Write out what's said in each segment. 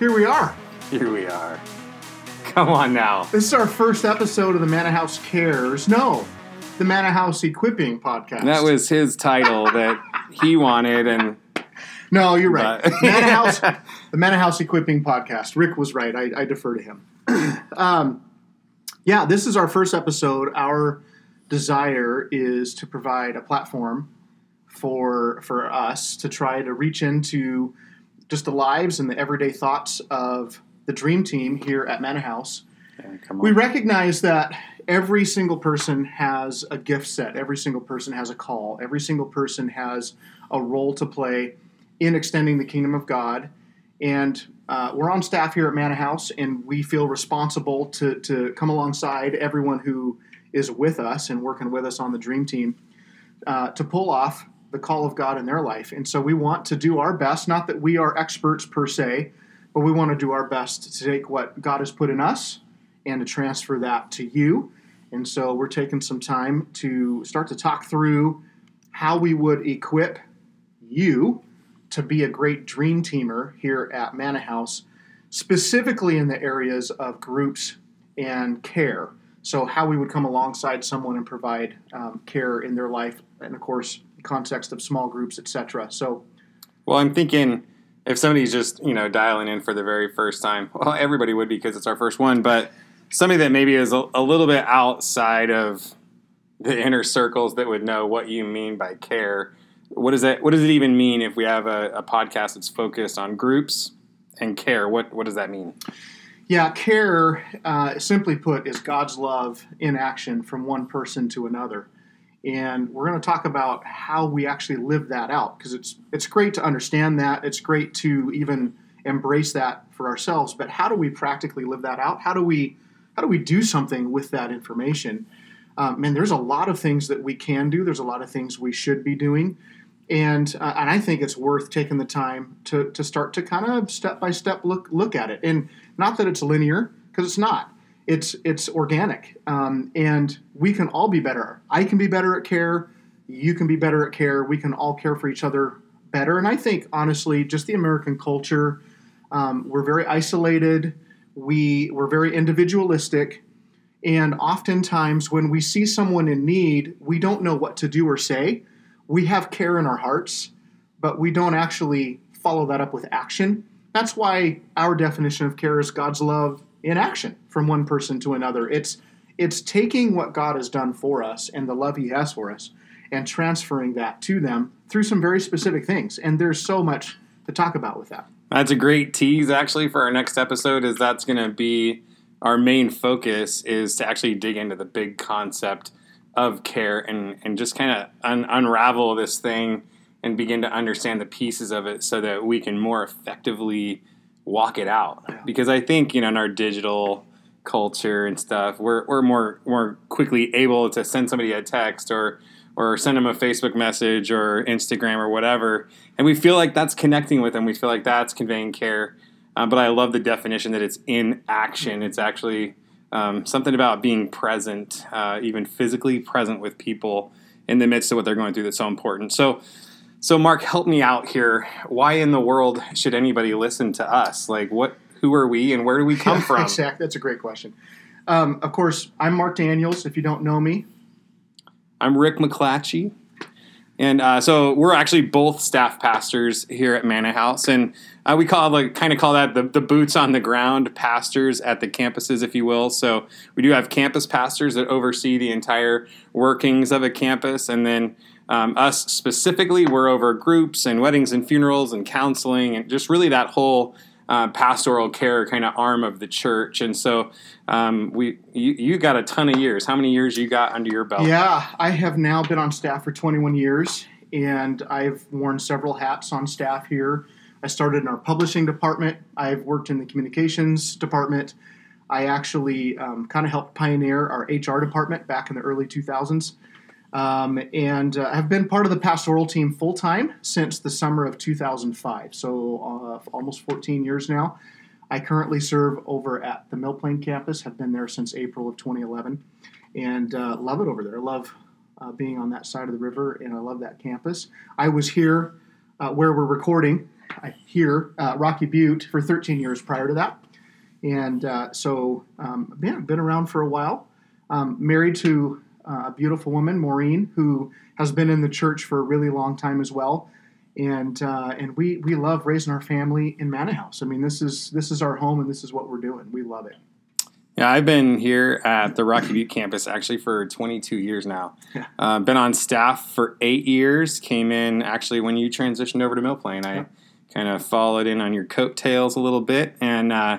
Here we are. Here we are. Come on now. This is our first episode of the Mannahouse Cares. No, the Mannahouse Equipping podcast. That was his title that he wanted, and no, you're right. Manor House, the Mannahouse Equipping podcast. Rick was right. I, I defer to him. um, yeah, this is our first episode. Our desire is to provide a platform for for us to try to reach into just the lives and the everyday thoughts of the dream team here at Mannahouse. We recognize that every single person has a gift set, every single person has a call, every single person has a role to play in extending the kingdom of God. And uh, we're on staff here at Mannahouse, and we feel responsible to, to come alongside everyone who is with us and working with us on the dream team uh, to pull off the call of God in their life. And so we want to do our best, not that we are experts per se, but we want to do our best to take what God has put in us and to transfer that to you. And so we're taking some time to start to talk through how we would equip you to be a great dream teamer here at Mannahouse, specifically in the areas of groups and care. So, how we would come alongside someone and provide um, care in their life, and of course, context of small groups, etc. So, Well, I'm thinking if somebody's just you know dialing in for the very first time, well, everybody would be because it's our first one, but somebody that maybe is a, a little bit outside of the inner circles that would know what you mean by care. What does that? What does it even mean if we have a, a podcast that's focused on groups and care? What what does that mean? Yeah, care, uh, simply put, is God's love in action from one person to another. And we're going to talk about how we actually live that out because it's it's great to understand that. It's great to even embrace that for ourselves. But how do we practically live that out? How do we how do we do something with that information? Um, and there's a lot of things that we can do. There's a lot of things we should be doing. And, uh, and I think it's worth taking the time to, to start to kind of step by step look look at it. And not that it's linear, because it's not. It's it's organic, um, and we can all be better. I can be better at care. You can be better at care. We can all care for each other better. And I think honestly, just the American culture, um, we're very isolated. We we're very individualistic, and oftentimes when we see someone in need, we don't know what to do or say. We have care in our hearts, but we don't actually follow that up with action. That's why our definition of care is God's love in action from one person to another. It's it's taking what God has done for us and the love He has for us and transferring that to them through some very specific things. And there's so much to talk about with that. That's a great tease actually for our next episode is that's going to be our main focus is to actually dig into the big concept of care and, and just kind of un- unravel this thing and begin to understand the pieces of it so that we can more effectively walk it out. Because I think you know in our digital culture and stuff we're, we're more more quickly able to send somebody a text or or send them a Facebook message or Instagram or whatever. And we feel like that's connecting with them. We feel like that's conveying care. Um, but I love the definition that it's in action. It's actually um, something about being present uh, even physically present with people in the midst of what they're going through that's so important. So so, Mark, help me out here. Why in the world should anybody listen to us? Like, what? Who are we, and where do we come from? exactly. That's a great question. Um, of course, I'm Mark Daniels. If you don't know me, I'm Rick McClatchy, and uh, so we're actually both staff pastors here at Manor House, and uh, we call like kind of call that the, the boots on the ground pastors at the campuses, if you will. So we do have campus pastors that oversee the entire workings of a campus, and then um, us specifically, we're over groups and weddings and funerals and counseling, and just really that whole uh, pastoral care kind of arm of the church. And so um, we you, you got a ton of years. How many years you got under your belt? Yeah, I have now been on staff for 21 years, and I've worn several hats on staff here. I started in our publishing department. I've worked in the communications department. I actually um, kind of helped pioneer our HR department back in the early 2000s. Um, and uh, I've been part of the pastoral team full time since the summer of 2005, so uh, almost 14 years now. I currently serve over at the Mill Plain campus, have been there since April of 2011, and uh, love it over there. Love uh, being on that side of the river, and I love that campus. I was here uh, where we're recording here, uh, Rocky Butte, for 13 years prior to that. And so, um, yeah, been around for a while. Um, married to uh, a beautiful woman, Maureen, who has been in the church for a really long time as well. And uh, and we we love raising our family in Mannahouse. I mean, this is this is our home, and this is what we're doing. We love it. Yeah, I've been here at the Rocky Butte campus actually for 22 years now. Yeah. Uh, been on staff for eight years. Came in actually when you transitioned over to Mill Plain. I Yeah. kind of followed in on your coattails a little bit, and uh,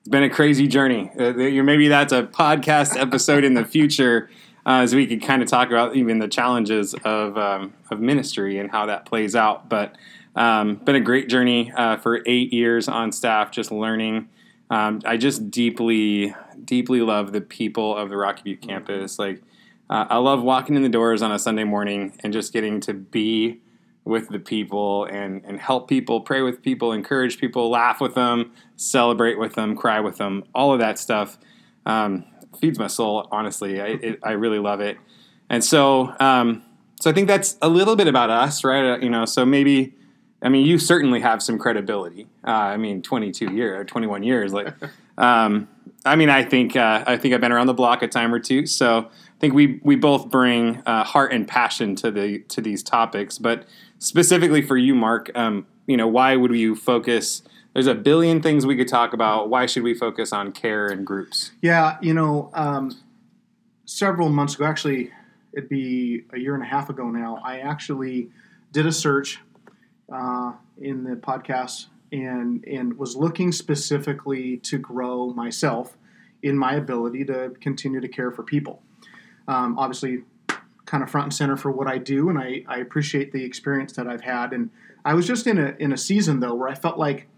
it's been a crazy journey. Uh, maybe that's a podcast episode in the future, uh, as we could kind of talk about even the challenges of um, of ministry and how that plays out. But um, been a great journey uh, for eight years on staff, just learning. Um, I just deeply, deeply love the people of the Rocky Butte campus. Like, uh, I love walking in the doors on a Sunday morning and just getting to be with the people and, and help people, pray with people, encourage people, laugh with them, celebrate with them, cry with them. All of that stuff um, feeds my soul. Honestly, I, it, I really love it. And so, um, so I think that's a little bit about us, right? Uh, you know, so maybe. I mean, you certainly have some credibility. Uh, I mean, 22 years, 21 years. Like, um, I mean, I think uh, I think I've been around the block a time or two. So I think we we both bring uh, heart and passion to the to these topics. But specifically for you, Mark, um, you know, why would you focus? There's a billion things we could talk about. Why should we focus on care and groups? Yeah, you know, um, several months ago, actually, it'd be a year and a half ago now, I actually did a search uh, in the podcast and and was looking specifically to grow myself in my ability to continue to care for people. Um, obviously, kind of front and center for what I do, and I, I appreciate the experience that I've had. And I was just in a in a season though where I felt like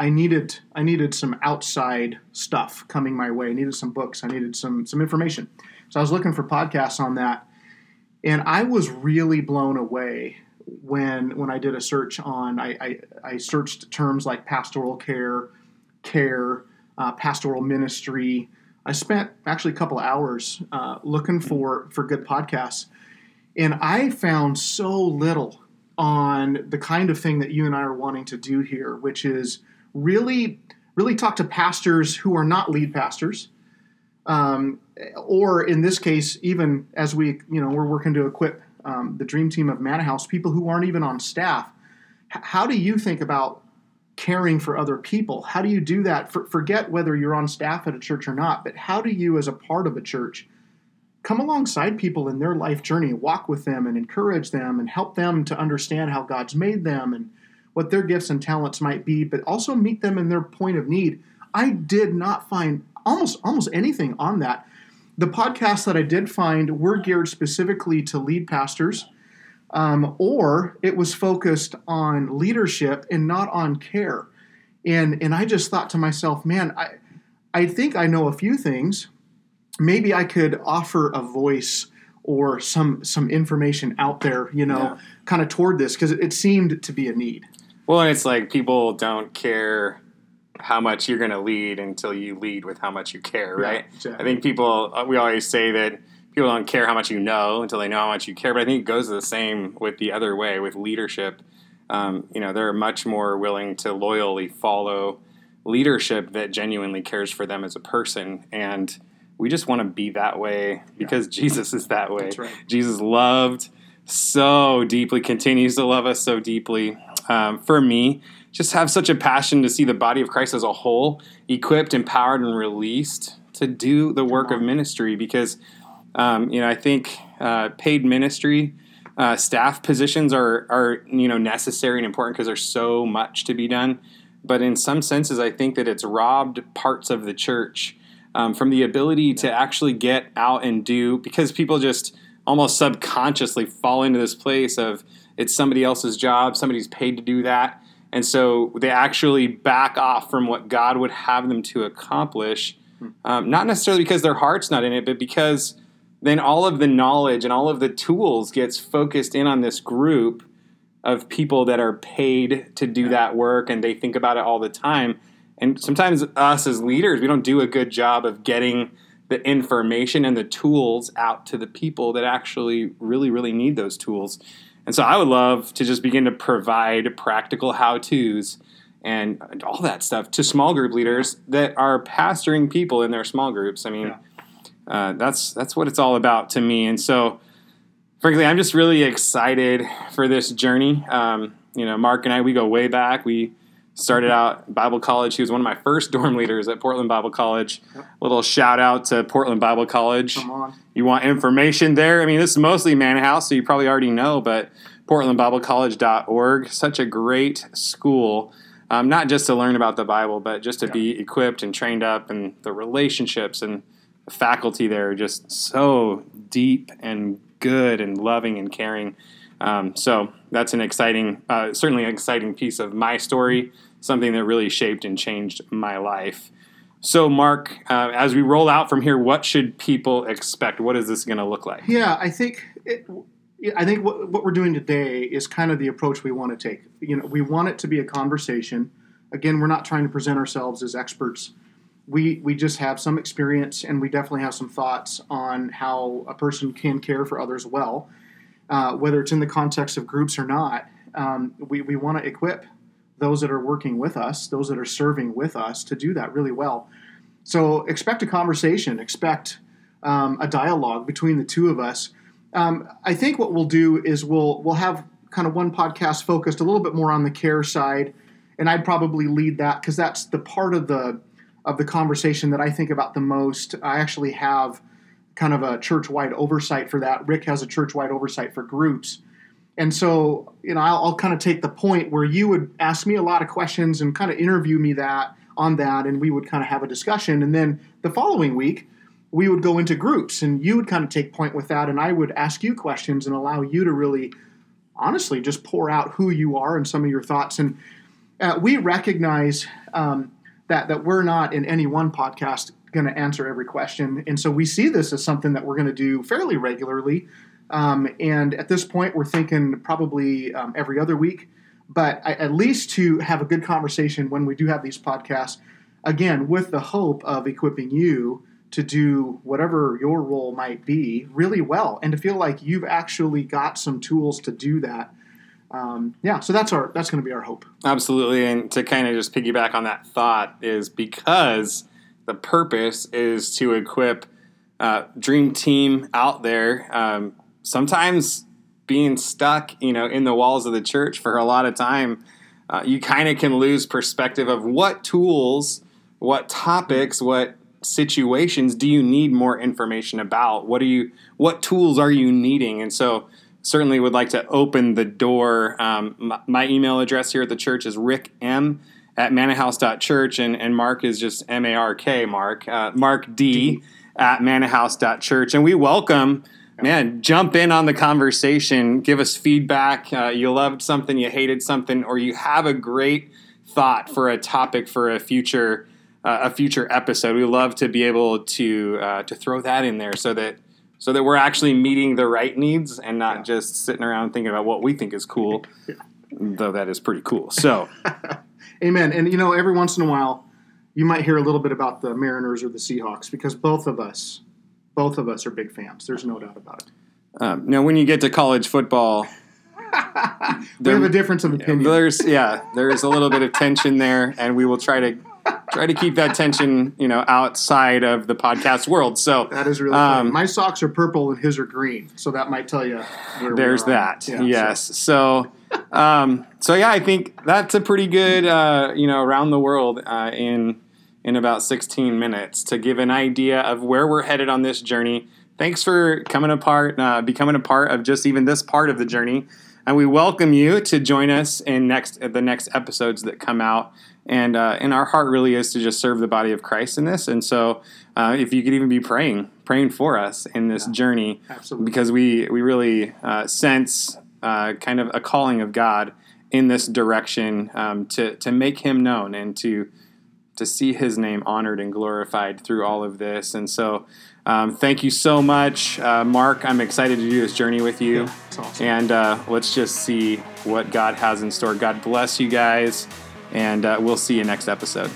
I needed I needed some outside stuff coming my way. I needed some books. I needed some some information. So I was looking for podcasts on that, and I was really blown away when when I did a search on. I I, I searched terms like pastoral care, care, uh, pastoral ministry. I spent actually a couple hours uh, looking for for good podcasts, and I found so little on the kind of thing that you and I are wanting to do here, which is really really talk to pastors who are not lead pastors um, or in this case even as we you know we're working to equip um, the dream team of Mannahouse people who aren't even on staff. H- how do you think about caring for other people? How do you do that? For, forget whether you're on staff at a church or not but how do you as a part of a church come alongside people in their life journey walk with them and encourage them and help them to understand how god's made them and what their gifts and talents might be but also meet them in their point of need. I did not find almost almost anything on that. The podcasts that i did find were geared specifically to lead pastors um, or it was focused on leadership and not on care. And and i just thought to myself man i i think i know a few things. Maybe i could offer a voice or some some information out there you know Yeah. kind of toward this because it, it seemed to be a need Well, and it's like people don't care how much you're going to lead until you lead with how much you care, Yeah, right? exactly. I think people, uh, we always say that people don't care how much you know until they know how much you care, but I think it goes the same with the other way with leadership. Um, you know, they're much more willing to loyally follow leadership that genuinely cares for them as a person. And we just want to be that way because Jesus is that way. That's right. Jesus loved so deeply, continues to love us so deeply. Um, for me, just have such a passion to see the body of Christ as a whole equipped, empowered, and released to do the work of ministry because, um, you know, I think uh, paid ministry. Uh, staff positions are, are you know necessary and important because there's so much to be done, but in some senses, I think that it's robbed parts of the church um, from the ability to actually get out and do because people just almost subconsciously fall into this place of it's somebody else's job, somebody's paid to do that, and so they actually back off from what God would have them to accomplish. Um, not necessarily because their heart's not in it, but because then all of the knowledge and all of the tools gets focused in on this group of people that are paid to do that work and they think about it all the time. And sometimes us as leaders we don't do a good job of getting the information and the tools out to the people that actually really really need those tools And so I would love to just begin to provide practical how to's and all that stuff to small group leaders that are pastoring people in their small groups. I mean, Yeah. uh, that's that's what it's all about to me. And so, frankly, I'm just really excited for this journey. Um, you know, Mark and I we go way back. We started out Bible College. He was one of my first dorm leaders at Portland Bible College. Yep. Little shout out to Portland Bible College. Come on. You want information there? I mean, this is mostly Mannahouse, so you probably already know, but portlandbiblecollege.org, such a great school, um, not just to learn about the Bible, but just to Yeah. be equipped and trained up, and the relationships and the faculty there are just so deep and good and loving and caring. Um, so that's an exciting, uh, certainly an exciting piece of my story, something that really shaped and changed my life. So, Mark, uh, as we roll out from here, what should people expect? What is this going to look like? Yeah, I think it, I think what, what we're doing today is kind of the approach we want to take. You know, we want it to be a conversation. Again, we're not trying to present ourselves as experts. We we just have some experience, and we definitely have some thoughts on how a person can care for others well, uh, whether it's in the context of groups or not. Um, we we want to equip those that are working with us, those that are serving with us, to do that really well. So expect a conversation. Expect um, a dialogue between the two of us. Um, I think what we'll do is we'll we'll have kind of one podcast focused a little bit more on the care side, and I'd probably lead that because that's the part of the of the conversation that I think about the most. I actually have kind of a church wide oversight for that. Rick has a church wide oversight for groups. And so, you know, I'll, I'll kind of take the point where you would ask me a lot of questions and kind of interview me that on that, and we would kind of have a discussion. And then the following week, we would go into groups, and you would kind of take point with that, and I would ask you questions and allow you to really, honestly, just pour out who you are and some of your thoughts. And uh, we recognize um, that that we're not in any one podcast going to answer every question, and so we see this as something that we're going to do fairly regularly. Um, and at this point, we're thinking probably um, every other week, but I, at least to have a good conversation when we do have these podcasts, again, with the hope of equipping you to do whatever your role might be really well and to feel like you've actually got some tools to do that. Um, yeah, so that's our that's going to be our hope. Absolutely. And to kind of just piggyback on that thought is because the purpose is to equip uh, dream team out there. Um, sometimes being stuck, you know, in the walls of the church for a lot of time, uh, you kind of can lose perspective of what tools, what topics, what situations do you need more information about? What are you? What tools are you needing? And so certainly would like to open the door. Um, my, my, email address here at the church is rick m at mannahouse.church, and, and Mark is just M A R K, Mark. Uh, Mark D, D. at mannahouse.church. And we welcome, man, jump in on the conversation, give us feedback. Uh, you loved something, you hated something, or you have a great thought for a topic for a future. Uh, a future episode. We love to be able to uh, to throw that in there so that so that we're actually meeting the right needs and not Yeah. just sitting around thinking about what we think is cool, though that is pretty cool. So, Amen. And you know, every once in a while, you might hear a little bit about the Mariners or the Seahawks because both of us, both of us are big fans. There's no doubt about it. um, now when you get to college football, we have a difference of opinion. there's yeah, there's a little bit of tension there, and we will try to try to keep that tension, you know, outside of the podcast world. So That is really. Um, My socks are purple and his are green, so that might tell you. Where there's that. Yeah, yes. So, um, so yeah, I think that's a pretty good, uh, you know, around the world uh, in in about 16 minutes to give an idea of where we're headed on this journey. Thanks for coming apart, uh, becoming a part of just even this part of the journey, and we welcome you to join us in next the next episodes that come out. And uh, and our heart really is to just serve the body of Christ in this. And so, uh, if you could even be praying, praying for us in this Yeah. journey, Absolutely. because we we really uh, sense uh, kind of a calling of God in this direction um, to to make Him known and to to see His name honored and glorified through all of this. And so, um, thank you so much, uh, Mark. I'm excited to do this journey with you, Yeah, awesome. and uh, let's just see what God has in store. God bless you guys, and uh, we'll see you next episode.